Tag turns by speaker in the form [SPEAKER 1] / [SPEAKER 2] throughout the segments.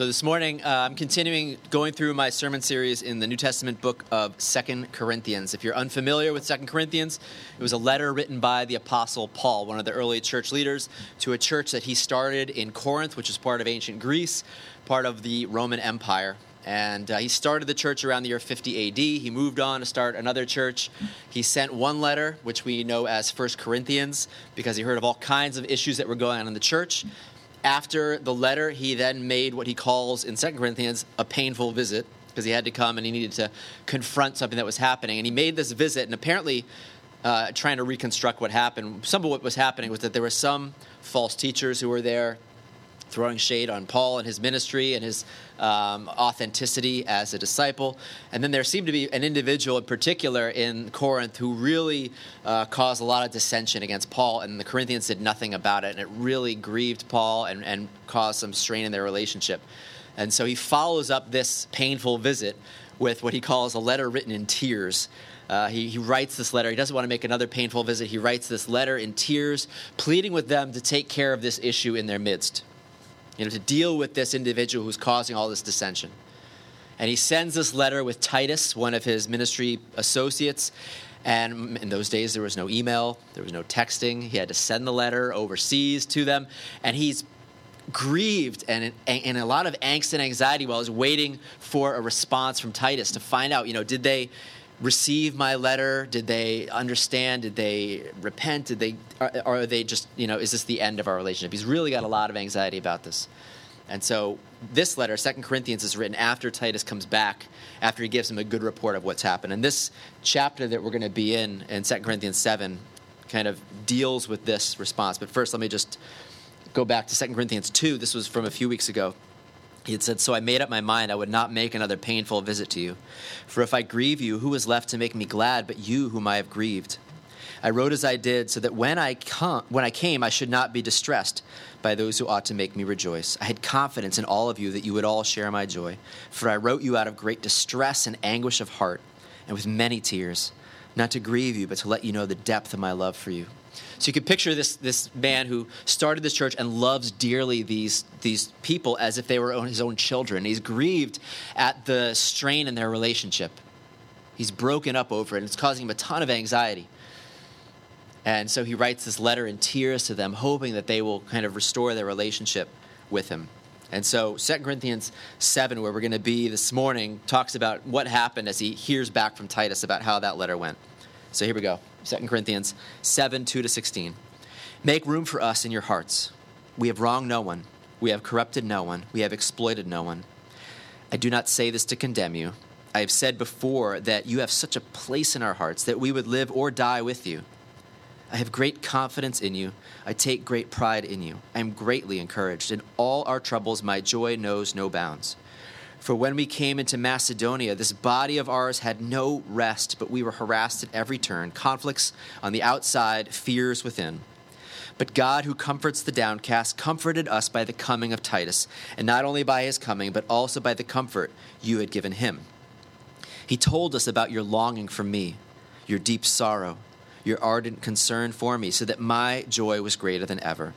[SPEAKER 1] So this morning, uh, I'm continuing going through my sermon series in the New Testament book of Second Corinthians. If you're unfamiliar with Second Corinthians, it was a letter written by the Apostle Paul, one of the early church leaders, to a church that he started in Corinth, which is part of ancient Greece, part of the Roman Empire. And uh, he started the church around the year 50 AD. He moved on to start another church. He sent one letter, which we know as First Corinthians, because he heard of all kinds of issues that were going on in the church after the letter, he then made what he calls in 2 Corinthians a painful visit because he had to come and he needed to confront something that was happening. And he made this visit, and apparently, uh, trying to reconstruct what happened, some of what was happening was that there were some false teachers who were there throwing shade on Paul and his ministry and his um, authenticity as a disciple. And then there seemed to be an individual in particular in Corinth who really uh, caused a lot of dissension against Paul, and the Corinthians did nothing about it. And it really grieved Paul and, and caused some strain in their relationship. And so he follows up this painful visit with what he calls a letter written in tears. Uh, he, he, writes this letter. He doesn't want to make another painful visit. He writes this letter in tears, pleading with them to take care of this issue in their midst you know, to deal with this individual who's causing all this dissension. And he sends this letter with Titus, one of his ministry associates. And in those days, there was no email, there was no texting. He had to send the letter overseas to them. And he's grieved and in a lot of angst and anxiety while he's waiting for a response from Titus to find out, you know, did they receive my letter? Did they understand? Did they repent? Did they, or, are they just, you know, is this the end of our relationship? He's really got a lot of anxiety about this. And so this letter, Second Corinthians, is written after Titus comes back, after he gives him a good report of what's happened. And this chapter that we're going to be in, in Second Corinthians 7, kind of deals with this response. But first, let me just go back to Second Corinthians 2. This was from a few weeks ago. He had said, So I made up my mind I would not make another painful visit to you. For if I grieve you, who is left to make me glad but you whom I have grieved? I wrote as I did, so that when I, come, when I came, I should not be distressed by those who ought to make me rejoice. I had confidence in all of you that you would all share my joy. For I wrote you out of great distress and anguish of heart, and with many tears, not to grieve you, but to let you know the depth of my love for you. So you can picture this, this man who started this church and loves dearly these, these people as if they were his own children. He's grieved at the strain in their relationship. He's broken up over it, and it's causing him a ton of anxiety. And so he writes this letter in tears to them, hoping that they will kind of restore their relationship with him. And so 2 Corinthians 7, where we're going to be this morning, talks about what happened as he hears back from Titus about how that letter went. So here we go 2 Corinthians 7 2 to 16. Make room for us in your hearts. We have wronged no one, we have corrupted no one, we have exploited no one. I do not say this to condemn you. I have said before that you have such a place in our hearts that we would live or die with you. I have great confidence in you. I take great pride in you. I am greatly encouraged. In all our troubles, my joy knows no bounds. For when we came into Macedonia, this body of ours had no rest, but we were harassed at every turn, conflicts on the outside, fears within. But God, who comforts the downcast, comforted us by the coming of Titus, and not only by his coming, but also by the comfort you had given him. He told us about your longing for me, your deep sorrow, your ardent concern for me, so that my joy was greater than ever.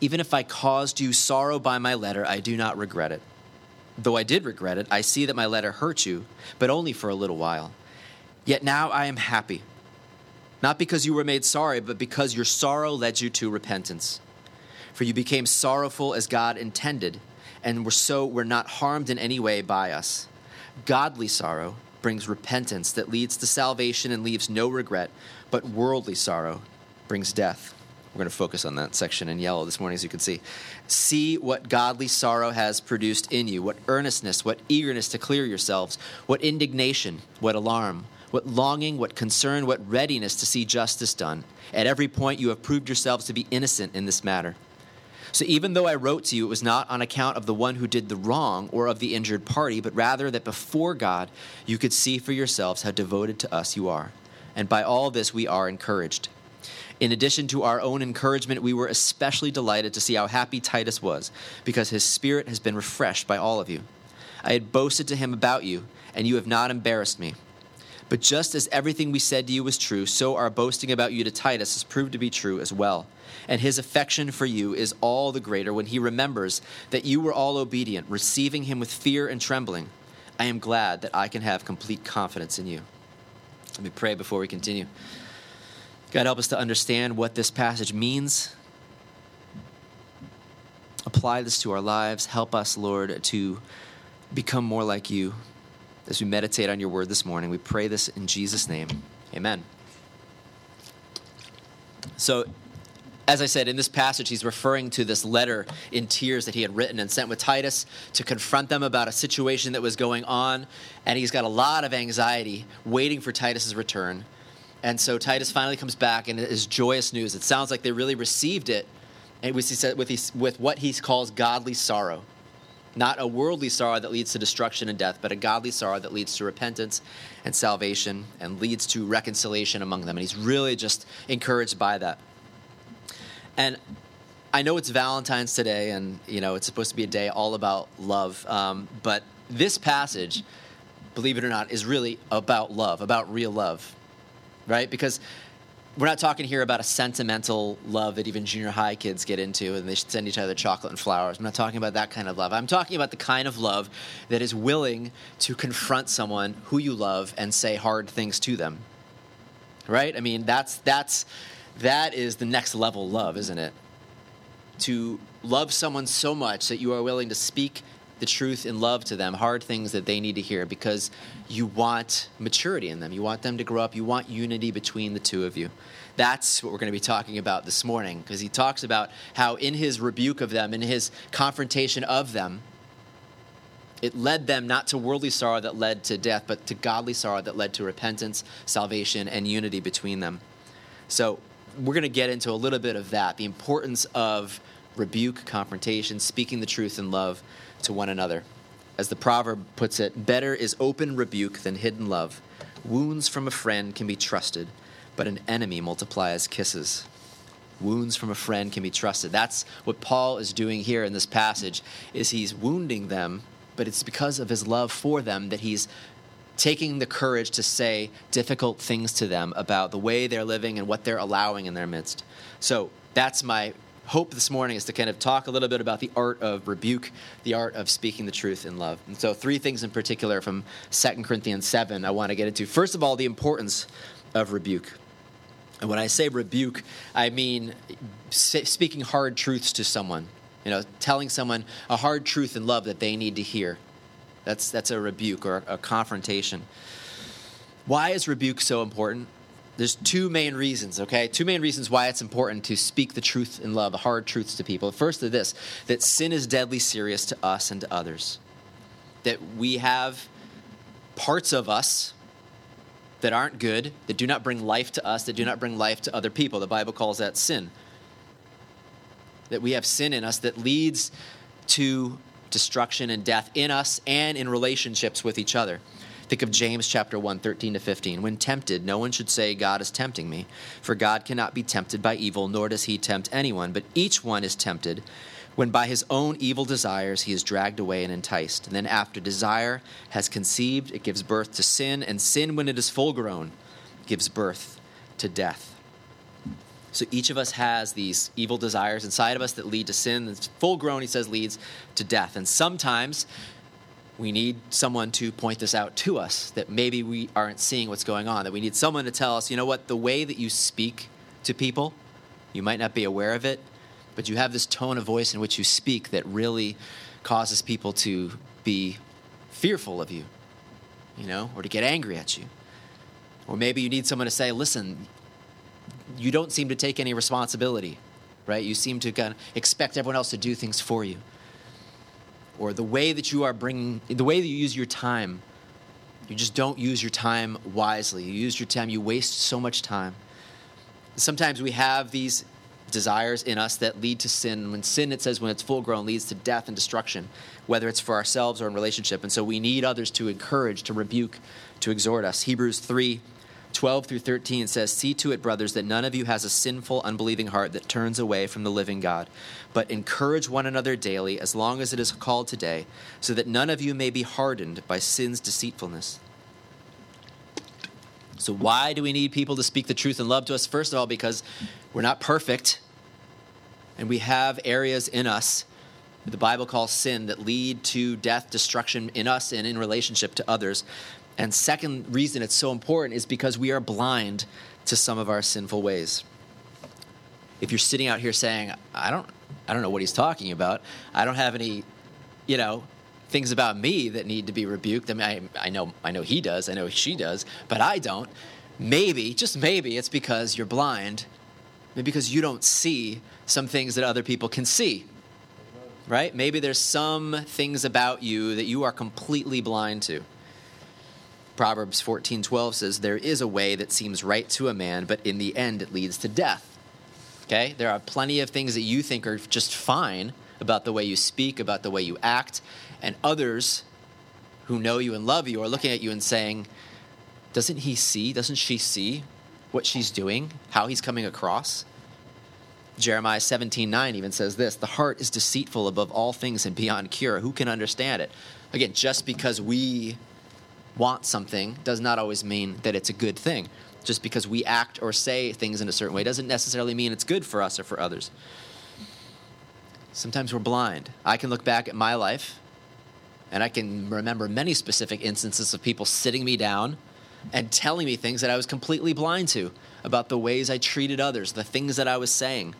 [SPEAKER 1] Even if I caused you sorrow by my letter, I do not regret it Though I did regret it, I see that my letter hurt you, but only for a little while. Yet now I am happy, not because you were made sorry, but because your sorrow led you to repentance. For you became sorrowful as God intended, and were so were not harmed in any way by us. Godly sorrow brings repentance that leads to salvation and leaves no regret, but worldly sorrow brings death. We're going to focus on that section in yellow this morning, as you can see. See what godly sorrow has produced in you, what earnestness, what eagerness to clear yourselves, what indignation, what alarm, what longing, what concern, what readiness to see justice done. At every point, you have proved yourselves to be innocent in this matter. So even though I wrote to you, it was not on account of the one who did the wrong or of the injured party, but rather that before God you could see for yourselves how devoted to us you are. And by all this we are encouraged. In addition to our own encouragement, we were especially delighted to see how happy Titus was, because his spirit has been refreshed by all of you. I had boasted to him about you, and you have not embarrassed me. But just as everything we said to you was true, so our boasting about you to Titus has proved to be true as well. And his affection for you is all the greater when he remembers that you were all obedient, receiving him with fear and trembling. I am glad that I can have complete confidence in you. Let me pray before we continue. God, help us to understand what this passage means. Apply this to our lives. Help us, Lord, to become more like you as we meditate on your word this morning. We pray this in Jesus' name. Amen. So, as I said, in this passage, he's referring to this letter in tears that he had written and sent with Titus to confront them about a situation that was going on. And he's got a lot of anxiety waiting for Titus's return. And so Titus finally comes back, and it is joyous news. It sounds like they really received it with, with what he calls godly sorrow. Not a worldly sorrow that leads to destruction and death, but a godly sorrow that leads to repentance and salvation and leads to reconciliation among them. And he's really just encouraged by that. And I know it's Valentine's today, and you know it's supposed to be a day all about love. Um, but this passage, believe it or not, is really about love, about real love, right? Because we're not talking here about a sentimental love that even junior high kids get into and they send each other chocolate and flowers. I'm not talking about that kind of love. I'm talking about the kind of love that is willing to confront someone who you love and say hard things to them. Right? I mean, that's that's that is the next level love, isn't it? To love someone so much that you are willing to speak the truth in love to them, hard things that they need to hear because you want maturity in them. You want them to grow up. You want unity between the two of you. That's what we're going to be talking about this morning because he talks about how, in his rebuke of them, in his confrontation of them, it led them not to worldly sorrow that led to death, but to godly sorrow that led to repentance, salvation, and unity between them. So, we're going to get into a little bit of that the importance of rebuke, confrontation, speaking the truth in love to one another. As the proverb puts it, better is open rebuke than hidden love. Wounds from a friend can be trusted, but an enemy multiplies kisses. Wounds from a friend can be trusted. That's what Paul is doing here in this passage is he's wounding them, but it's because of his love for them that he's taking the courage to say difficult things to them about the way they're living and what they're allowing in their midst. So that's my hope this morning is to kind of talk a little bit about the art of rebuke, the art of speaking the truth in love. And so, three things in particular from 2 Corinthians 7 I want to get into. First of all, the importance of rebuke. And when I say rebuke, I mean speaking hard truths to someone, you know, telling someone a hard truth in love that they need to hear. That's, that's a rebuke or a confrontation. Why is rebuke so important? There's two main reasons, okay? Two main reasons why it's important to speak the truth in love, the hard truths to people. First is this that sin is deadly serious to us and to others. That we have parts of us that aren't good, that do not bring life to us, that do not bring life to other people. The Bible calls that sin. That we have sin in us that leads to destruction and death in us and in relationships with each other. Think of James chapter 1, 13 to 15. When tempted, no one should say, God is tempting me. For God cannot be tempted by evil, nor does he tempt anyone. But each one is tempted when by his own evil desires he is dragged away and enticed. And then after desire has conceived, it gives birth to sin. And sin, when it is full grown, gives birth to death. So each of us has these evil desires inside of us that lead to sin. It's full grown, he says, leads to death. And sometimes we need someone to point this out to us that maybe we aren't seeing what's going on, that we need someone to tell us, you know what, the way that you speak to people, you might not be aware of it, but you have this tone of voice in which you speak that really causes people to be fearful of you, you know, or to get angry at you. Or maybe you need someone to say, listen, you don't seem to take any responsibility, right? You seem to kind of expect everyone else to do things for you or the way that you are bringing, the way that you use your time, you just don't use your time wisely. You use your time, you waste so much time. Sometimes we have these desires in us that lead to sin. When sin, it says, when it's full grown, leads to death and destruction, whether it's for ourselves or in relationship. And so we need others to encourage, to rebuke, to exhort us. Hebrews 3 12 through 13 says, See to it, brothers, that none of you has a sinful, unbelieving heart that turns away from the living God, but encourage one another daily, as long as it is called today, so that none of you may be hardened by sin's deceitfulness. So, why do we need people to speak the truth and love to us? First of all, because we're not perfect and we have areas in us the Bible calls sin that lead to death, destruction in us and in relationship to others. And second reason it's so important is because we are blind to some of our sinful ways. If you're sitting out here saying, I don't I don't know what he's talking about. I don't have any, you know, things about me that need to be rebuked. I mean, I, I know, I know he does. I know she does, but I don't. Maybe, just maybe, it's because you're blind. Maybe because you don't see some things that other people can see. Right? Maybe there's some things about you that you are completely blind to. Proverbs 14:12 says there is a way that seems right to a man, but in the end it leads to death. Okay? There are plenty of things that you think are just fine about the way you speak, about the way you act, and others who know you and love you are looking at you and saying, Doesn't he see? Doesn't she see what she's doing? How he's coming across? Jeremiah 17 9 even says this The heart is deceitful above all things and beyond cure. Who can understand it? Again, just because we want something does not always mean that it's a good thing. Just because we act or say things in a certain way doesn't necessarily mean it's good for us or for others. Sometimes we're blind. I can look back at my life and I can remember many specific instances of people sitting me down and telling me things that I was completely blind to about the ways I treated others, the things that I was saying.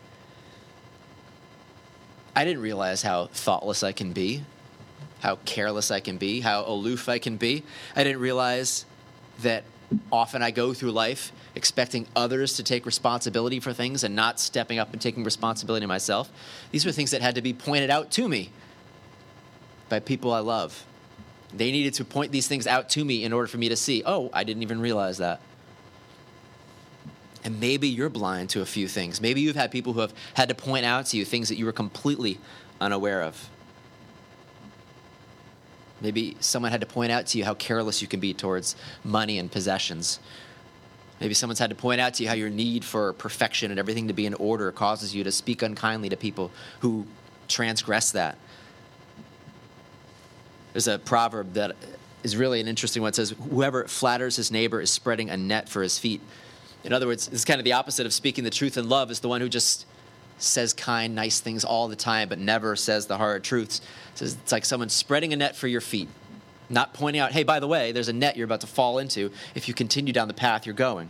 [SPEAKER 1] I didn't realize how thoughtless I can be, how careless I can be, how aloof I can be. I didn't realize that often I go through life expecting others to take responsibility for things and not stepping up and taking responsibility myself. These were things that had to be pointed out to me by people I love. They needed to point these things out to me in order for me to see, oh, I didn't even realize that. And maybe you're blind to a few things. Maybe you've had people who have had to point out to you things that you were completely unaware of. Maybe someone had to point out to you how careless you can be towards money and possessions. Maybe someone's had to point out to you how your need for perfection and everything to be in order causes you to speak unkindly to people who transgress that. There's a proverb that is really an interesting one. It says, Whoever flatters his neighbor is spreading a net for his feet. In other words, it's kind of the opposite of speaking the truth in love, is the one who just says kind, nice things all the time, but never says the hard truths. It's like someone spreading a net for your feet, not pointing out, hey, by the way, there's a net you're about to fall into if you continue down the path you're going.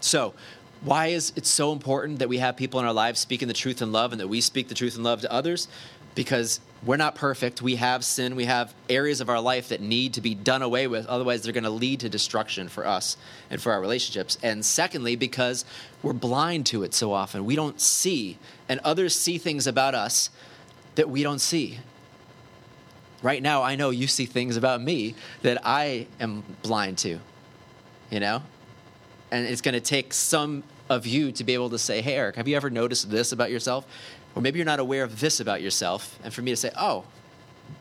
[SPEAKER 1] So, why is it so important that we have people in our lives speaking the truth in love and that we speak the truth in love to others? because we're not perfect. We have sin. We have areas of our life that need to be done away with. Otherwise, they're going to lead to destruction for us and for our relationships. And secondly, because we're blind to it so often. We don't see, and others see things about us that we don't see. Right now, I know you see things about me that I am blind to, you know? And it's going to take some of you to be able to say, hey, Eric, have you ever noticed this about yourself? Or maybe you're not aware of this about yourself, and for me to say, oh,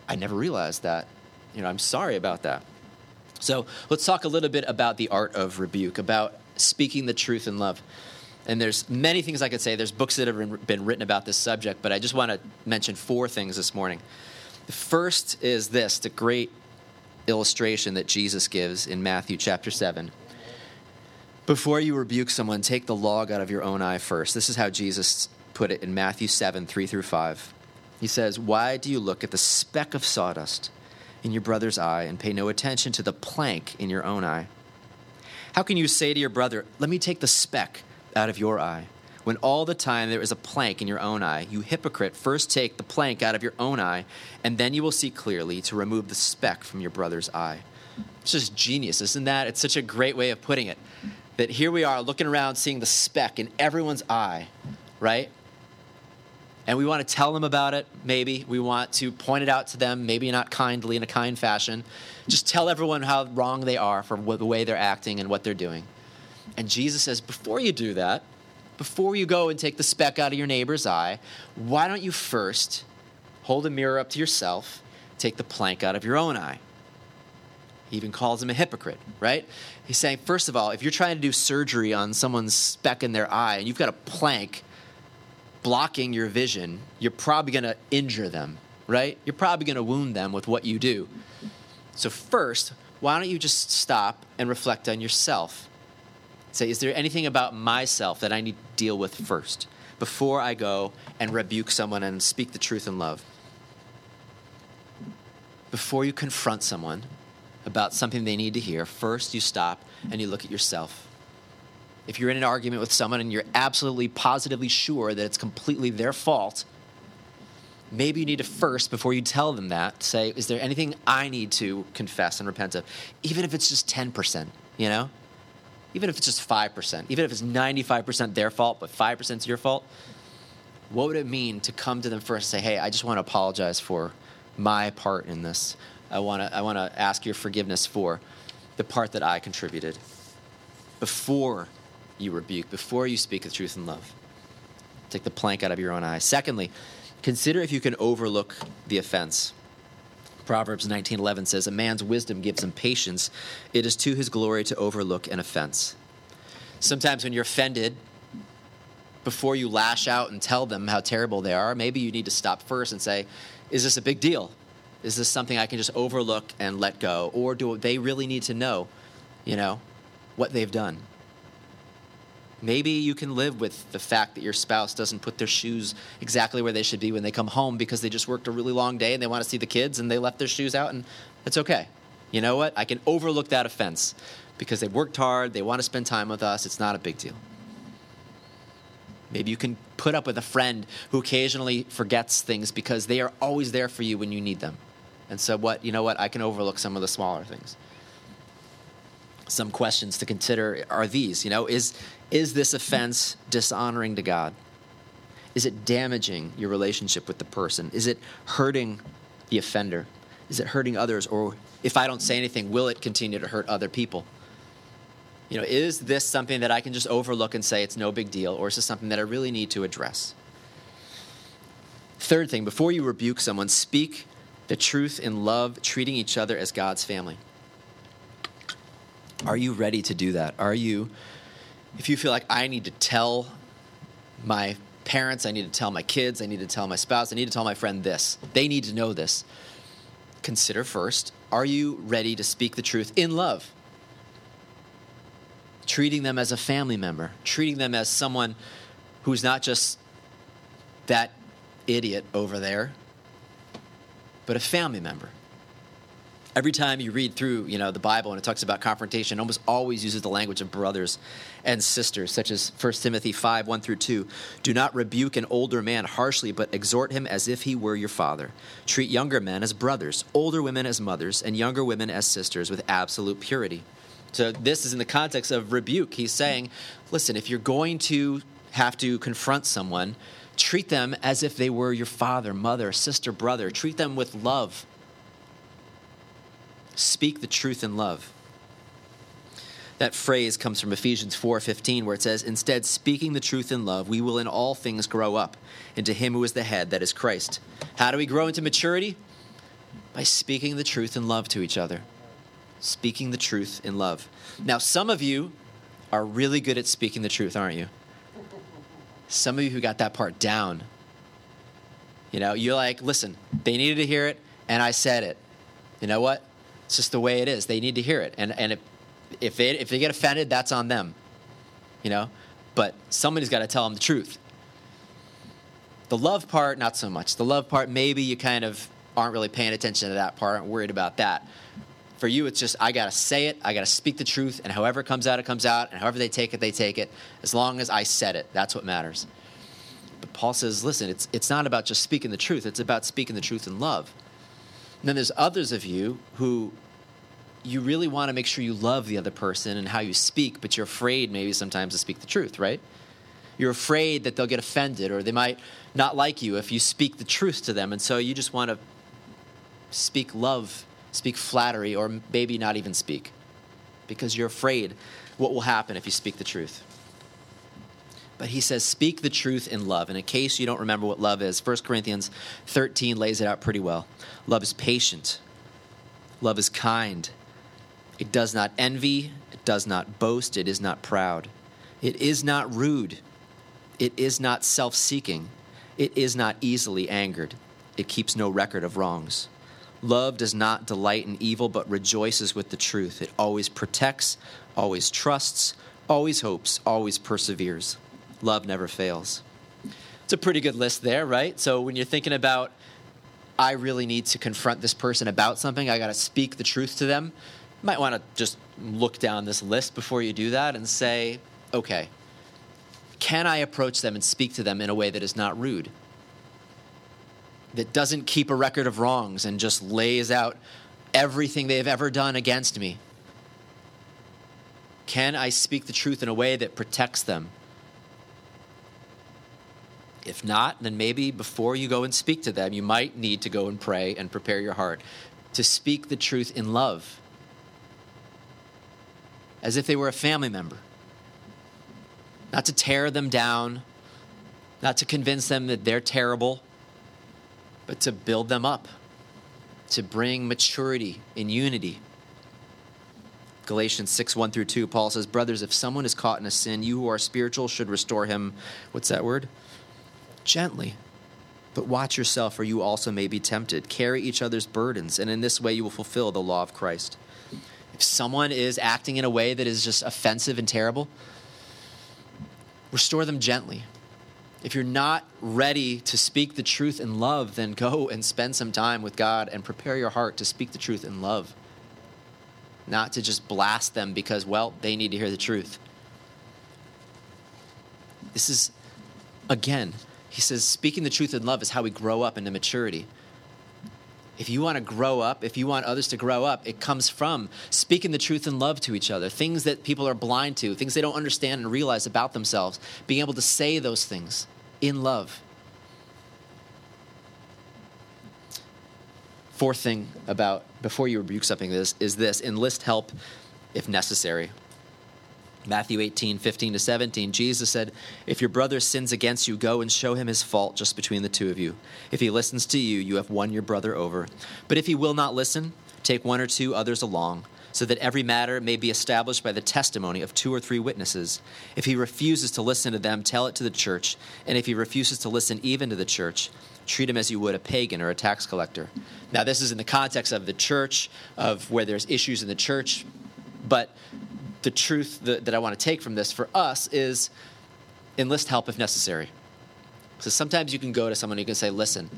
[SPEAKER 1] I never realized that. You know, I'm sorry about that. So let's talk a little bit about the art of rebuke, about speaking the truth in love. And there's many things I could say. There's books that have been written about this subject, but I just want to mention four things this morning. The first is this the great illustration that Jesus gives in Matthew chapter 7. Before you rebuke someone, take the log out of your own eye first. This is how Jesus put it in Matthew 7 3 through 5. He says, Why do you look at the speck of sawdust in your brother's eye and pay no attention to the plank in your own eye? How can you say to your brother, Let me take the speck out of your eye, when all the time there is a plank in your own eye? You hypocrite, first take the plank out of your own eye, and then you will see clearly to remove the speck from your brother's eye. It's just genius, isn't that? It's such a great way of putting it. That here we are looking around, seeing the speck in everyone's eye, right? And we want to tell them about it, maybe. We want to point it out to them, maybe not kindly, in a kind fashion. Just tell everyone how wrong they are for the way they're acting and what they're doing. And Jesus says, before you do that, before you go and take the speck out of your neighbor's eye, why don't you first hold a mirror up to yourself, take the plank out of your own eye? He even calls him a hypocrite, right? He's saying, first of all, if you're trying to do surgery on someone's speck in their eye and you've got a plank blocking your vision, you're probably going to injure them, right? You're probably going to wound them with what you do. So, first, why don't you just stop and reflect on yourself? Say, is there anything about myself that I need to deal with first before I go and rebuke someone and speak the truth in love? Before you confront someone about something they need to hear, first you stop and you look at yourself. If you're in an argument with someone and you're absolutely positively sure that it's completely their fault, maybe you need to first, before you tell them that, say, is there anything I need to confess and repent of? Even if it's just 10%, you know? Even if it's just 5%, even if it's 95% their fault, but 5% is your fault, what would it mean to come to them first and say, hey, I just want to apologize for my part in this? I want to I want to ask your forgiveness for the part that I contributed. Before you rebuke, before you speak the truth in love. Take the plank out of your own eye. Secondly, consider if you can overlook the offense. Proverbs 19:11 says, "A man's wisdom gives him patience; it is to his glory to overlook an offense." Sometimes when you're offended, before you lash out and tell them how terrible they are, maybe you need to stop first and say, "Is this a big deal? Is this something I can just overlook and let go, or do they really need to know, you know, what they've done?" Maybe you can live with the fact that your spouse doesn't put their shoes exactly where they should be when they come home because they just worked a really long day and they want to see the kids and they left their shoes out, and it's okay. You know what? I can overlook that offense because they worked hard, they want to spend time with us, it's not a big deal. Maybe you can put up with a friend who occasionally forgets things because they are always there for you when you need them. And so, what, you know what? I can overlook some of the smaller things some questions to consider are these you know is is this offense dishonoring to god? Is it damaging your relationship with the person? Is it hurting the offender? Is it hurting others? Or if i don't say anything will it continue to hurt other people? You know is this something that i can just overlook and say it's no big deal or is this something that i really need to address? Third thing before you rebuke someone speak the truth in love treating each other as god's family. Are you ready to do that? Are you, if you feel like I need to tell my parents, I need to tell my kids, I need to tell my spouse, I need to tell my friend this, they need to know this, consider first are you ready to speak the truth in love? Treating them as a family member, treating them as someone who's not just that idiot over there, but a family member every time you read through you know the bible and it talks about confrontation almost always uses the language of brothers and sisters such as 1 timothy 5 1 through 2 do not rebuke an older man harshly but exhort him as if he were your father. Treat younger men as brothers older women as mothers and younger women as sisters with absolute purity. So this is in the context of rebuke. He's saying listen if you're going to have to confront someone treat them as if they were your father mother sister brother. Treat them with love speak the truth in love. That phrase comes from Ephesians 4:15 where it says, "Instead, speaking the truth in love, we will in all things grow up into him who is the head, that is Christ." How do we grow into maturity? By speaking the truth in love to each other. Speaking the truth in love. Now, some of you are really good at speaking the truth, aren't you? Some of you who got that part down. You know, you're like, listen, they needed to hear it, and I said it. You know what? It's just the way it is. They need to hear it, and and if if they if they get offended, that's on them. You know, but somebody's got to tell them the truth. The love part, not so much. The love part, maybe you kind of aren't really paying attention to that part, aren't worried about that. For you, it's just I got to say it, I got to speak the truth, and however it comes out, it comes out, and however they take it, they take it. As long as I said it, that's what matters. But Paul says, listen, it's it's not about just speaking the truth; it's about speaking the truth in love. And then there's others of you who you really want to make sure you love the other person and how you speak, but you're afraid maybe sometimes to speak the truth, right? You're afraid that they'll get offended or they might not like you if you speak the truth to them. And so you just want to speak love, speak flattery, or maybe not even speak because you're afraid what will happen if you speak the truth. But he says, speak the truth in love. And in case you don't remember what love is, 1 Corinthians 13 lays it out pretty well. Love is patient, love is kind. It does not envy, it does not boast, it is not proud. It is not rude, it is not self seeking, it is not easily angered, it keeps no record of wrongs. Love does not delight in evil, but rejoices with the truth. It always protects, always trusts, always hopes, always perseveres. Love never fails. It's a pretty good list there, right? So when you're thinking about, I really need to confront this person about something, I got to speak the truth to them, might want to just look down this list before you do that and say, okay, can I approach them and speak to them in a way that is not rude? That doesn't keep a record of wrongs and just lays out everything they've ever done against me? Can I speak the truth in a way that protects them? If not, then maybe before you go and speak to them, you might need to go and pray and prepare your heart to speak the truth in love, as if they were a family member. Not to tear them down, not to convince them that they're terrible, but to build them up, to bring maturity in unity. Galatians 6, 1 through 2, Paul says, Brothers, if someone is caught in a sin, you who are spiritual should restore him. What's that word? Gently. But watch yourself, or you also may be tempted. Carry each other's burdens, and in this way you will fulfill the law of Christ. If someone is acting in a way that is just offensive and terrible, restore them gently. If you're not ready to speak the truth in love, then go and spend some time with God and prepare your heart to speak the truth in love not to just blast them because, well, they need to hear the truth. This is, again, he says, speaking the truth in love is how we grow up into maturity. If you want to grow up, if you want others to grow up, it comes from speaking the truth in love to each other. Things that people are blind to, things they don't understand and realize about themselves, being able to say those things in love. Fourth thing about before you rebuke something this is this enlist help if necessary. Matthew 18, 15 to 17, Jesus said, If your brother sins against you, go and show him his fault just between the two of you. If he listens to you, you have won your brother over. But if he will not listen, take one or two others along, so that every matter may be established by the testimony of two or three witnesses. If he refuses to listen to them, tell it to the church. And if he refuses to listen even to the church, treat him as you would a pagan or a tax collector. Now, this is in the context of the church, of where there's issues in the church, but the truth that, that I want to take from this for us is enlist help if necessary. So sometimes you can go to someone and you can say, listen,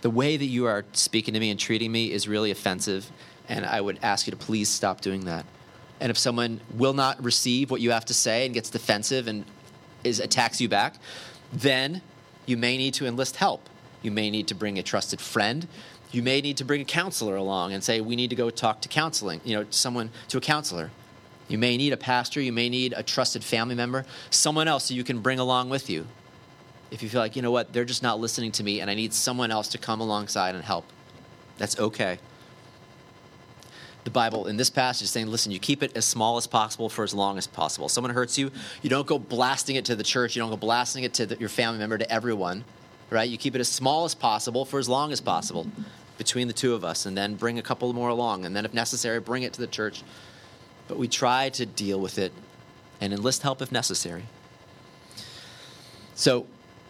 [SPEAKER 1] the way that you are speaking to me and treating me is really offensive, and I would ask you to please stop doing that. And if someone will not receive what you have to say and gets defensive and is attacks you back, then you may need to enlist help. You may need to bring a trusted friend. You may need to bring a counselor along and say, we need to go talk to counseling, you know, someone to a counselor. You may need a pastor. You may need a trusted family member, someone else that you can bring along with you. If you feel like, you know what, they're just not listening to me and I need someone else to come alongside and help, that's okay. The Bible in this passage is saying, listen, you keep it as small as possible for as long as possible. Someone hurts you, you don't go blasting it to the church, you don't go blasting it to the, your family member, to everyone right? You keep it as small as possible for as long as possible between the two of us, and then bring a couple more along, and then if necessary, bring it to the church. But we try to deal with it and enlist help if necessary. So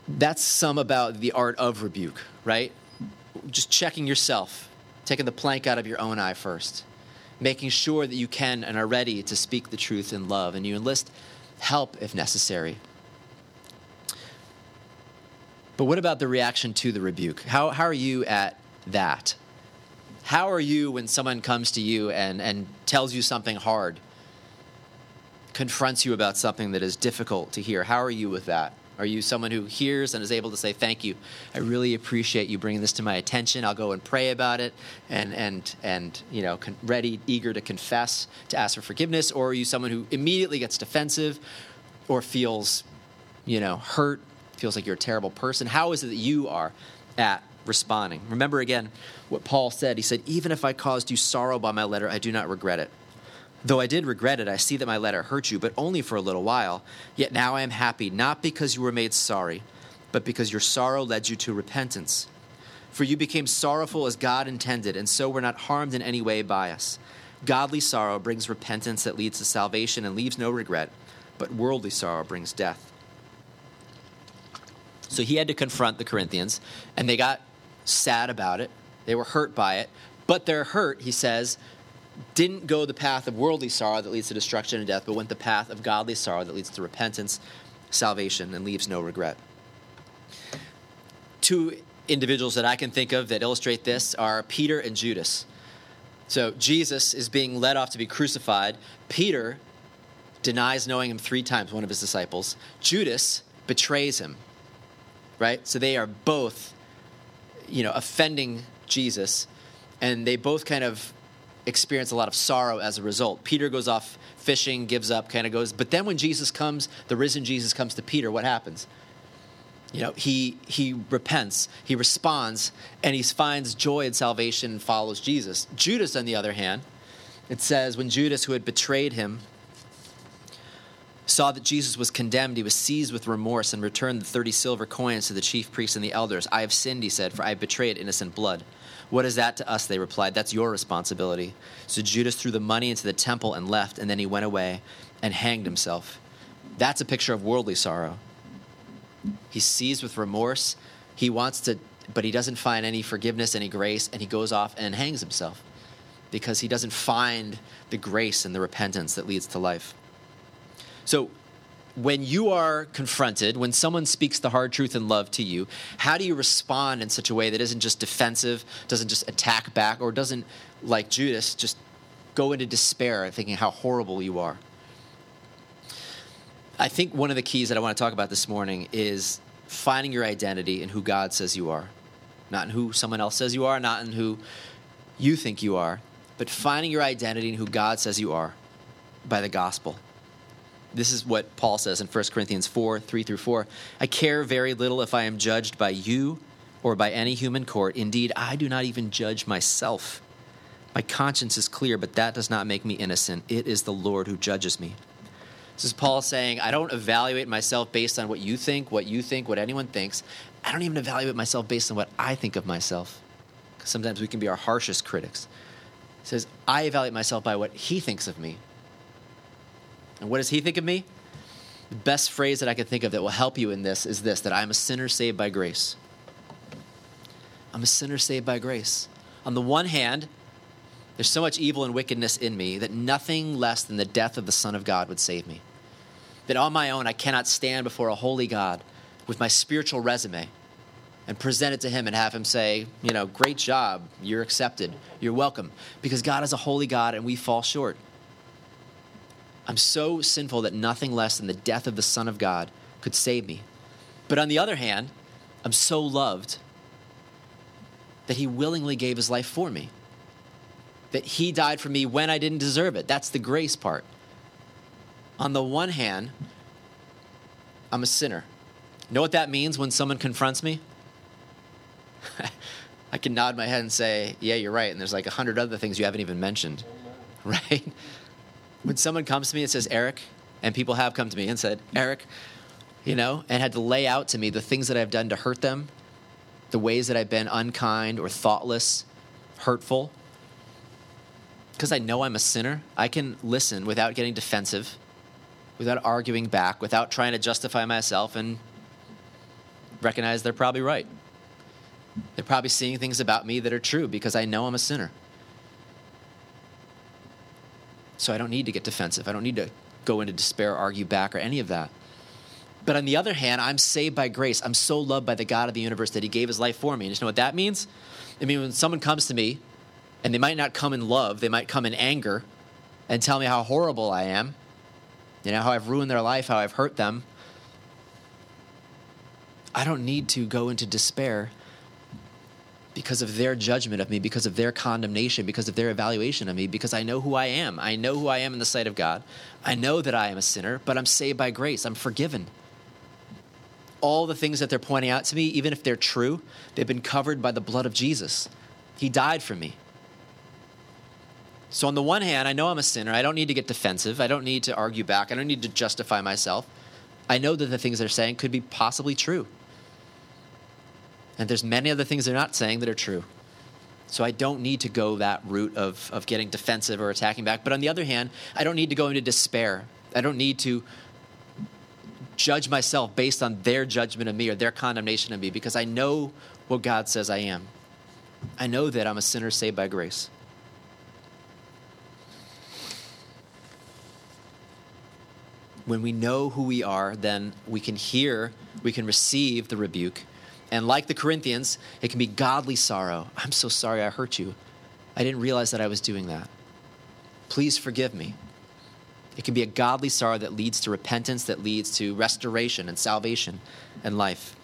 [SPEAKER 1] that's some about the art of rebuke, right? Just checking yourself, taking the plank out of your own eye first, making sure that you can and are ready to speak the truth in love, and you enlist help if necessary. But what about the reaction to the rebuke? How, how are you at that? How are you when someone comes to you and, and tells you something hard, confronts you about something that is difficult to hear? How are you with that? Are you someone who hears and is able to say, Thank you. I really appreciate you bringing this to my attention. I'll go and pray about it and, and, and you know, con- ready, eager to confess, to ask for forgiveness? Or are you someone who immediately gets defensive or feels, you know, hurt feels like you're a terrible person. How is it that you are at responding? Remember again what Paul said. He said, Even if I caused you sorrow by my letter, I do not regret it. Though I did regret it, I see that my letter hurt you, but only for a little while. Yet now I am happy, not because you were made sorry, but because your sorrow led you to repentance. For you became sorrowful as God intended, and so were not harmed in any way by us. Godly sorrow brings repentance that leads to salvation and leaves no regret, but worldly sorrow brings death. So he had to confront the Corinthians, and they got sad about it. They were hurt by it, But their hurt, he says, didn't go the path of worldly sorrow that leads to destruction and death, but went the path of godly sorrow that leads to repentance, salvation, and leaves no regret. Two individuals that I can think of that illustrate this are Peter and Judas. So Jesus is being led off to be crucified. Peter denies knowing him three times, one of his disciples. Judas betrays him. Right? So they are both, you know, offending Jesus, and they both kind of experience a lot of sorrow as a result. Peter goes off fishing, gives up, kind of goes. But then when Jesus comes, the risen Jesus comes to Peter, what happens? You know, he he repents, he responds, and he finds joy and salvation and follows Jesus. Judas, on the other hand, it says when Judas, who had betrayed him, saw that Jesus was condemned, he was seized with remorse and returned the 30 silver coins to the chief priests and the elders. I have sinned, he said, for I have betrayed innocent blood. What is that to us? They replied. That's your responsibility. So Judas threw the money into the temple and left, and then he went away and hanged himself. That's a picture of worldly sorrow. He's seized with remorse. He wants to, but he doesn't find any forgiveness, any grace, and he goes off and hangs himself because he doesn't find the grace and the repentance that leads to life. So, when you are confronted, when someone speaks the hard truth in love to you, how do you respond in such a way that isn't just defensive, doesn't just attack back, or doesn't, like Judas, just go into despair thinking how horrible you are? I think one of the keys that I want to talk about this morning is finding your identity in who God says you are. Not in who someone else says you are, not in who you think you are, but finding your identity in who God says you are by the gospel this is what Paul says in 1 Corinthians 4 3 through 4. I care very little if I am judged by you or by any human court. Indeed, I do not even judge myself. My conscience is clear, but that does not make me innocent. It is the Lord who judges me. This is Paul saying, I don't evaluate myself based on what you think, what you think, what anyone thinks. I don't even evaluate myself based on what I think of myself. Because sometimes we can be our harshest critics. He says, I evaluate myself by what he thinks of me, and what does he think of me? The best phrase that I can think of that will help you in this is this that I'm a sinner saved by grace. I'm a sinner saved by grace. On the one hand, there's so much evil and wickedness in me that nothing less than the death of the Son of God would save me. That on my own, I cannot stand before a holy God with my spiritual resume and present it to Him and have Him say, you know, great job, you're accepted, you're welcome. Because God is a holy God and we fall short. I'm so sinful that nothing less than the death of the Son of God could save me. But on the other hand, I'm so loved that He willingly gave His life for me. That He died for me when I didn't deserve it. That's the grace part. On the one hand, I'm a sinner. Know what that means when someone confronts me? I can nod my head and say, Yeah, you're right. And there's like a hundred other things you haven't even mentioned, right? When someone comes to me and says, Eric, and people have come to me and said, Eric, you know, and had to lay out to me the things that I've done to hurt them, the ways that I've been unkind or thoughtless, hurtful. Because I know I'm a sinner, I can listen without getting defensive, without arguing back, without trying to justify myself and recognize they're probably right. They're probably seeing things about me that are true because I know I'm a sinner. So I don't need to get defensive. I don't need to go into despair, argue back, or any of that. But on the other hand, I'm saved by grace. I'm so loved by the God of the universe that He gave His life for me. And you know what that means? I mean, when someone comes to me, and they might not come in love, they might come in anger and tell me how horrible I am, you know, how I've ruined their life, how I've hurt them. I don't need to go into despair because of their judgment of me, because of their condemnation, because of their evaluation of me, because I know who I am. I know who I am in the sight of God. I know that I am a sinner, but I'm saved by grace. I'm forgiven. All the things that they're pointing out to me, even if they're true, they've been covered by the blood of Jesus. He died for me. So, on the one hand, I know I'm a sinner. I don't need to get defensive. I don't need to argue back. I don't need to justify myself. I know that the things they're saying could be possibly true. And there's many other things they're not saying that are true. So I don't need to go that route of, of getting defensive or attacking back. But on the other hand, I don't need to go into despair. I don't need to judge myself based on their judgment of me or their condemnation of me because I know what God says I am. I know that I'm a sinner saved by grace. When we know who we are, then we can hear, we can receive the rebuke. And like the Corinthians, it can be godly sorrow. I'm so sorry I hurt you. I didn't realize that I was doing that. Please forgive me. It can be a godly sorrow that leads to repentance, that leads to restoration and salvation and life.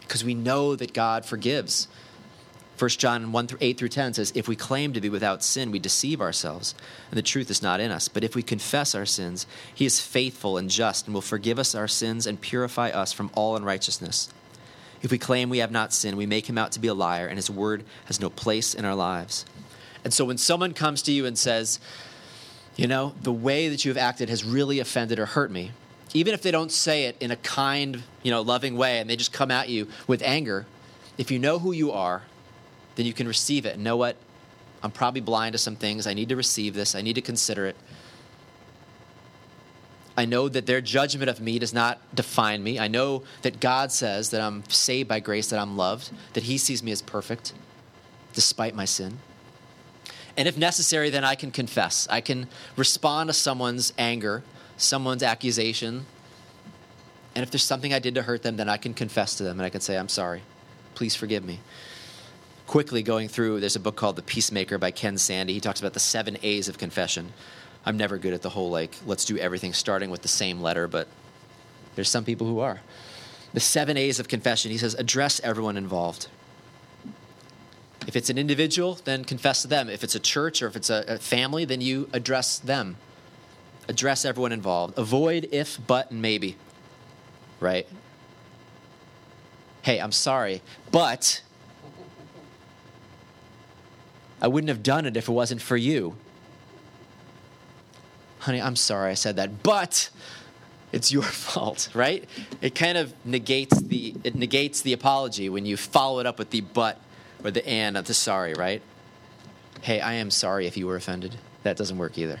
[SPEAKER 1] Because we know that God forgives. 1 John 1 through 8 through 10 says, If we claim to be without sin, we deceive ourselves, and the truth is not in us. But if we confess our sins, he is faithful and just and will forgive us our sins and purify us from all unrighteousness. If we claim we have not sinned, we make him out to be a liar, and his word has no place in our lives. And so when someone comes to you and says, you know, the way that you have acted has really offended or hurt me, even if they don't say it in a kind, you know, loving way and they just come at you with anger, if you know who you are, then you can receive it and know what? I'm probably blind to some things. I need to receive this. I need to consider it. I know that their judgment of me does not define me. I know that God says that I'm saved by grace, that I'm loved, that He sees me as perfect despite my sin. And if necessary, then I can confess. I can respond to someone's anger, someone's accusation. And if there's something I did to hurt them, then I can confess to them and I can say, I'm sorry. Please forgive me. Quickly going through, there's a book called The Peacemaker by Ken Sande. He talks about the seven A's of confession. I'm never good at the whole, like, let's do everything starting with the same letter, but there's some people who are. The seven A's of confession, he says, address everyone involved. If it's an individual, then confess to them. If it's a church or if it's a, a family, then you address them. Address everyone involved. Avoid if, but, and maybe. Right? Hey, I'm sorry, but I wouldn't have done it if it wasn't for you. Honey, I'm sorry I said that, but it's your fault, right? It kind of negates the it negates the apology when you follow it up with the but or the and of the sorry, right? Hey, I am sorry if you were offended. That doesn't work either.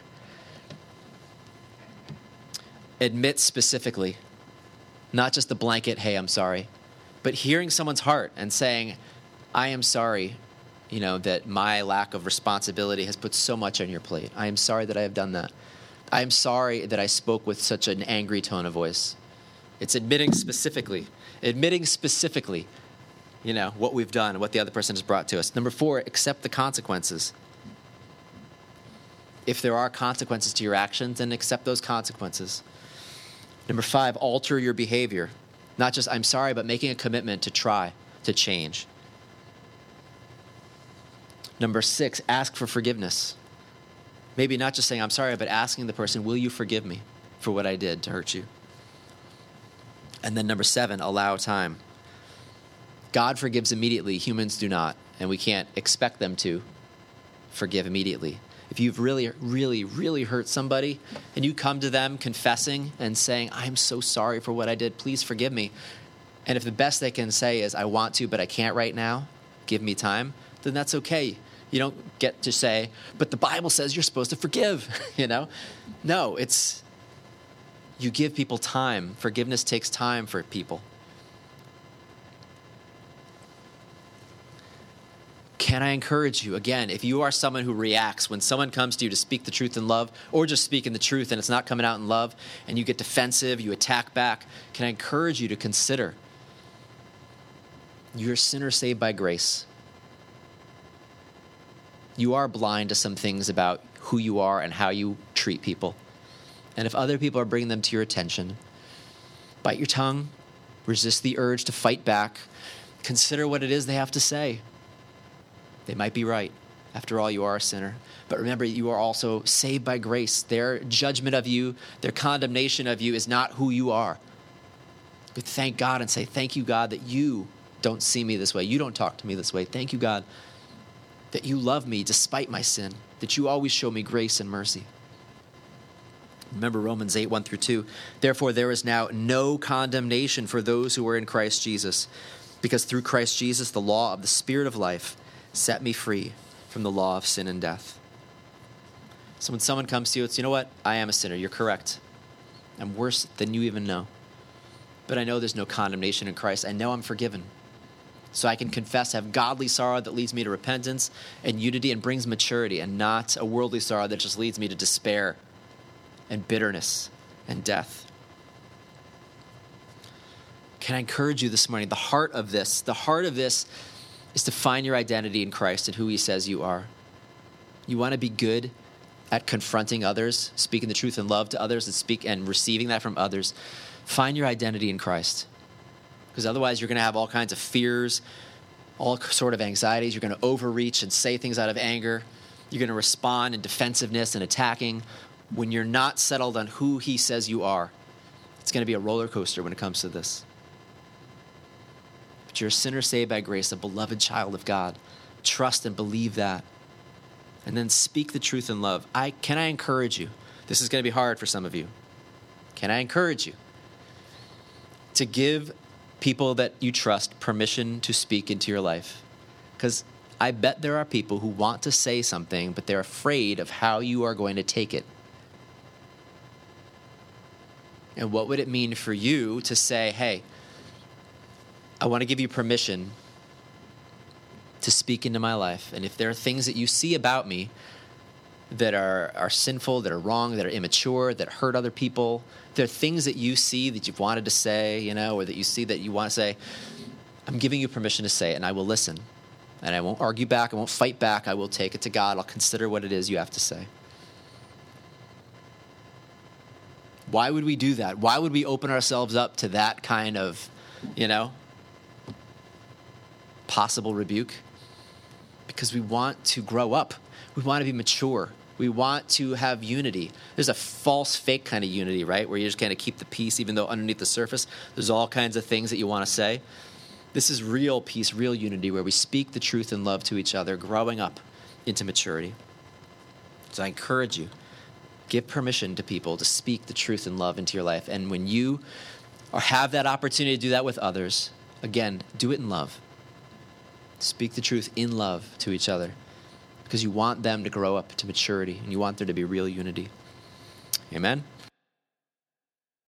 [SPEAKER 1] Admit specifically, not just the blanket, hey, I'm sorry, but hearing someone's heart and saying, I am sorry, you know, that my lack of responsibility has put so much on your plate. I am sorry that I have done that. I am sorry that I spoke with such an angry tone of voice. It's admitting specifically, admitting specifically you know, what we've done, what the other person has brought to us. Number four, accept the consequences. If there are consequences to your actions, then accept those consequences. Number five, alter your behavior. Not just, I'm sorry, but making a commitment to try to change. Number six, ask for forgiveness. Maybe not just saying, I'm sorry, but asking the person, Will you forgive me for what I did to hurt you? And then number seven, allow time. God forgives immediately, humans do not, and we can't expect them to forgive immediately. If you've really, really, really hurt somebody and you come to them confessing and saying, I'm so sorry for what I did, please forgive me. And if the best they can say is, I want to, but I can't right now, give me time, then that's okay. You don't get to say, but the Bible says you're supposed to forgive, you know? No, it's you give people time. Forgiveness takes time for people. Can I encourage you again, if you are someone who reacts when someone comes to you to speak the truth in love, or just speaking the truth and it's not coming out in love, and you get defensive, you attack back, can I encourage you to consider you're a sinner saved by grace. You are blind to some things about who you are and how you treat people. And if other people are bringing them to your attention, bite your tongue, resist the urge to fight back, consider what it is they have to say. They might be right. After all, you are a sinner. But remember, you are also saved by grace. Their judgment of you, their condemnation of you is not who you are. But thank God and say, Thank you, God, that you don't see me this way. You don't talk to me this way. Thank you, God, that you love me despite my sin, that you always show me grace and mercy. Remember Romans 8, 1 through 2. Therefore, there is now no condemnation for those who are in Christ Jesus, because through Christ Jesus, the law of the Spirit of life set me free from the law of sin and death. So when someone comes to you, it's, you know what? I am a sinner. You're correct. I'm worse than you even know. But I know there's no condemnation in Christ. I know I'm forgiven. So I can confess, have godly sorrow that leads me to repentance and unity and brings maturity, and not a worldly sorrow that just leads me to despair and bitterness and death. Can I encourage you this morning? The heart of this, the heart of this is to find your identity in Christ and who He says you are. You want to be good at confronting others, speaking the truth in love to others, and speak and receiving that from others. Find your identity in Christ because otherwise you're going to have all kinds of fears, all sort of anxieties. You're going to overreach and say things out of anger. You're going to respond in defensiveness and attacking when you're not settled on who he says you are. It's going to be a roller coaster when it comes to this. But you're a sinner saved by grace, a beloved child of God. Trust and believe that. And then speak the truth in love. I can I encourage you? This is going to be hard for some of you. Can I encourage you to give people that you trust permission to speak into your life. Because I bet there are people who want to say something, but they're afraid of how you are going to take it. And what would it mean for you to say, hey, I want to give you permission to speak into my life. And if there are things that you see about me that are, are sinful, that are wrong, that are immature, that hurt other people. There are things that you see that you've wanted to say, you know, or that you see that you want to say. I'm giving you permission to say it, and I will listen. And I won't argue back, I won't fight back. I will take it to God. I'll consider what it is you have to say. Why would we do that? Why would we open ourselves up to that kind of, you know, possible rebuke? Because we want to grow up. We want to be mature. We want to have unity. There's a false, fake kind of unity, right? Where you just kind of keep the peace, even though underneath the surface, there's all kinds of things that you want to say. This is real peace, real unity, where we speak the truth and love to each other, growing up into maturity. So I encourage you, give permission to people to speak the truth and love into your life. And when you or have that opportunity to do that with others, again, do it in love. Speak the truth in love to each other because you want them to grow up to maturity and you want there to be real unity. Amen?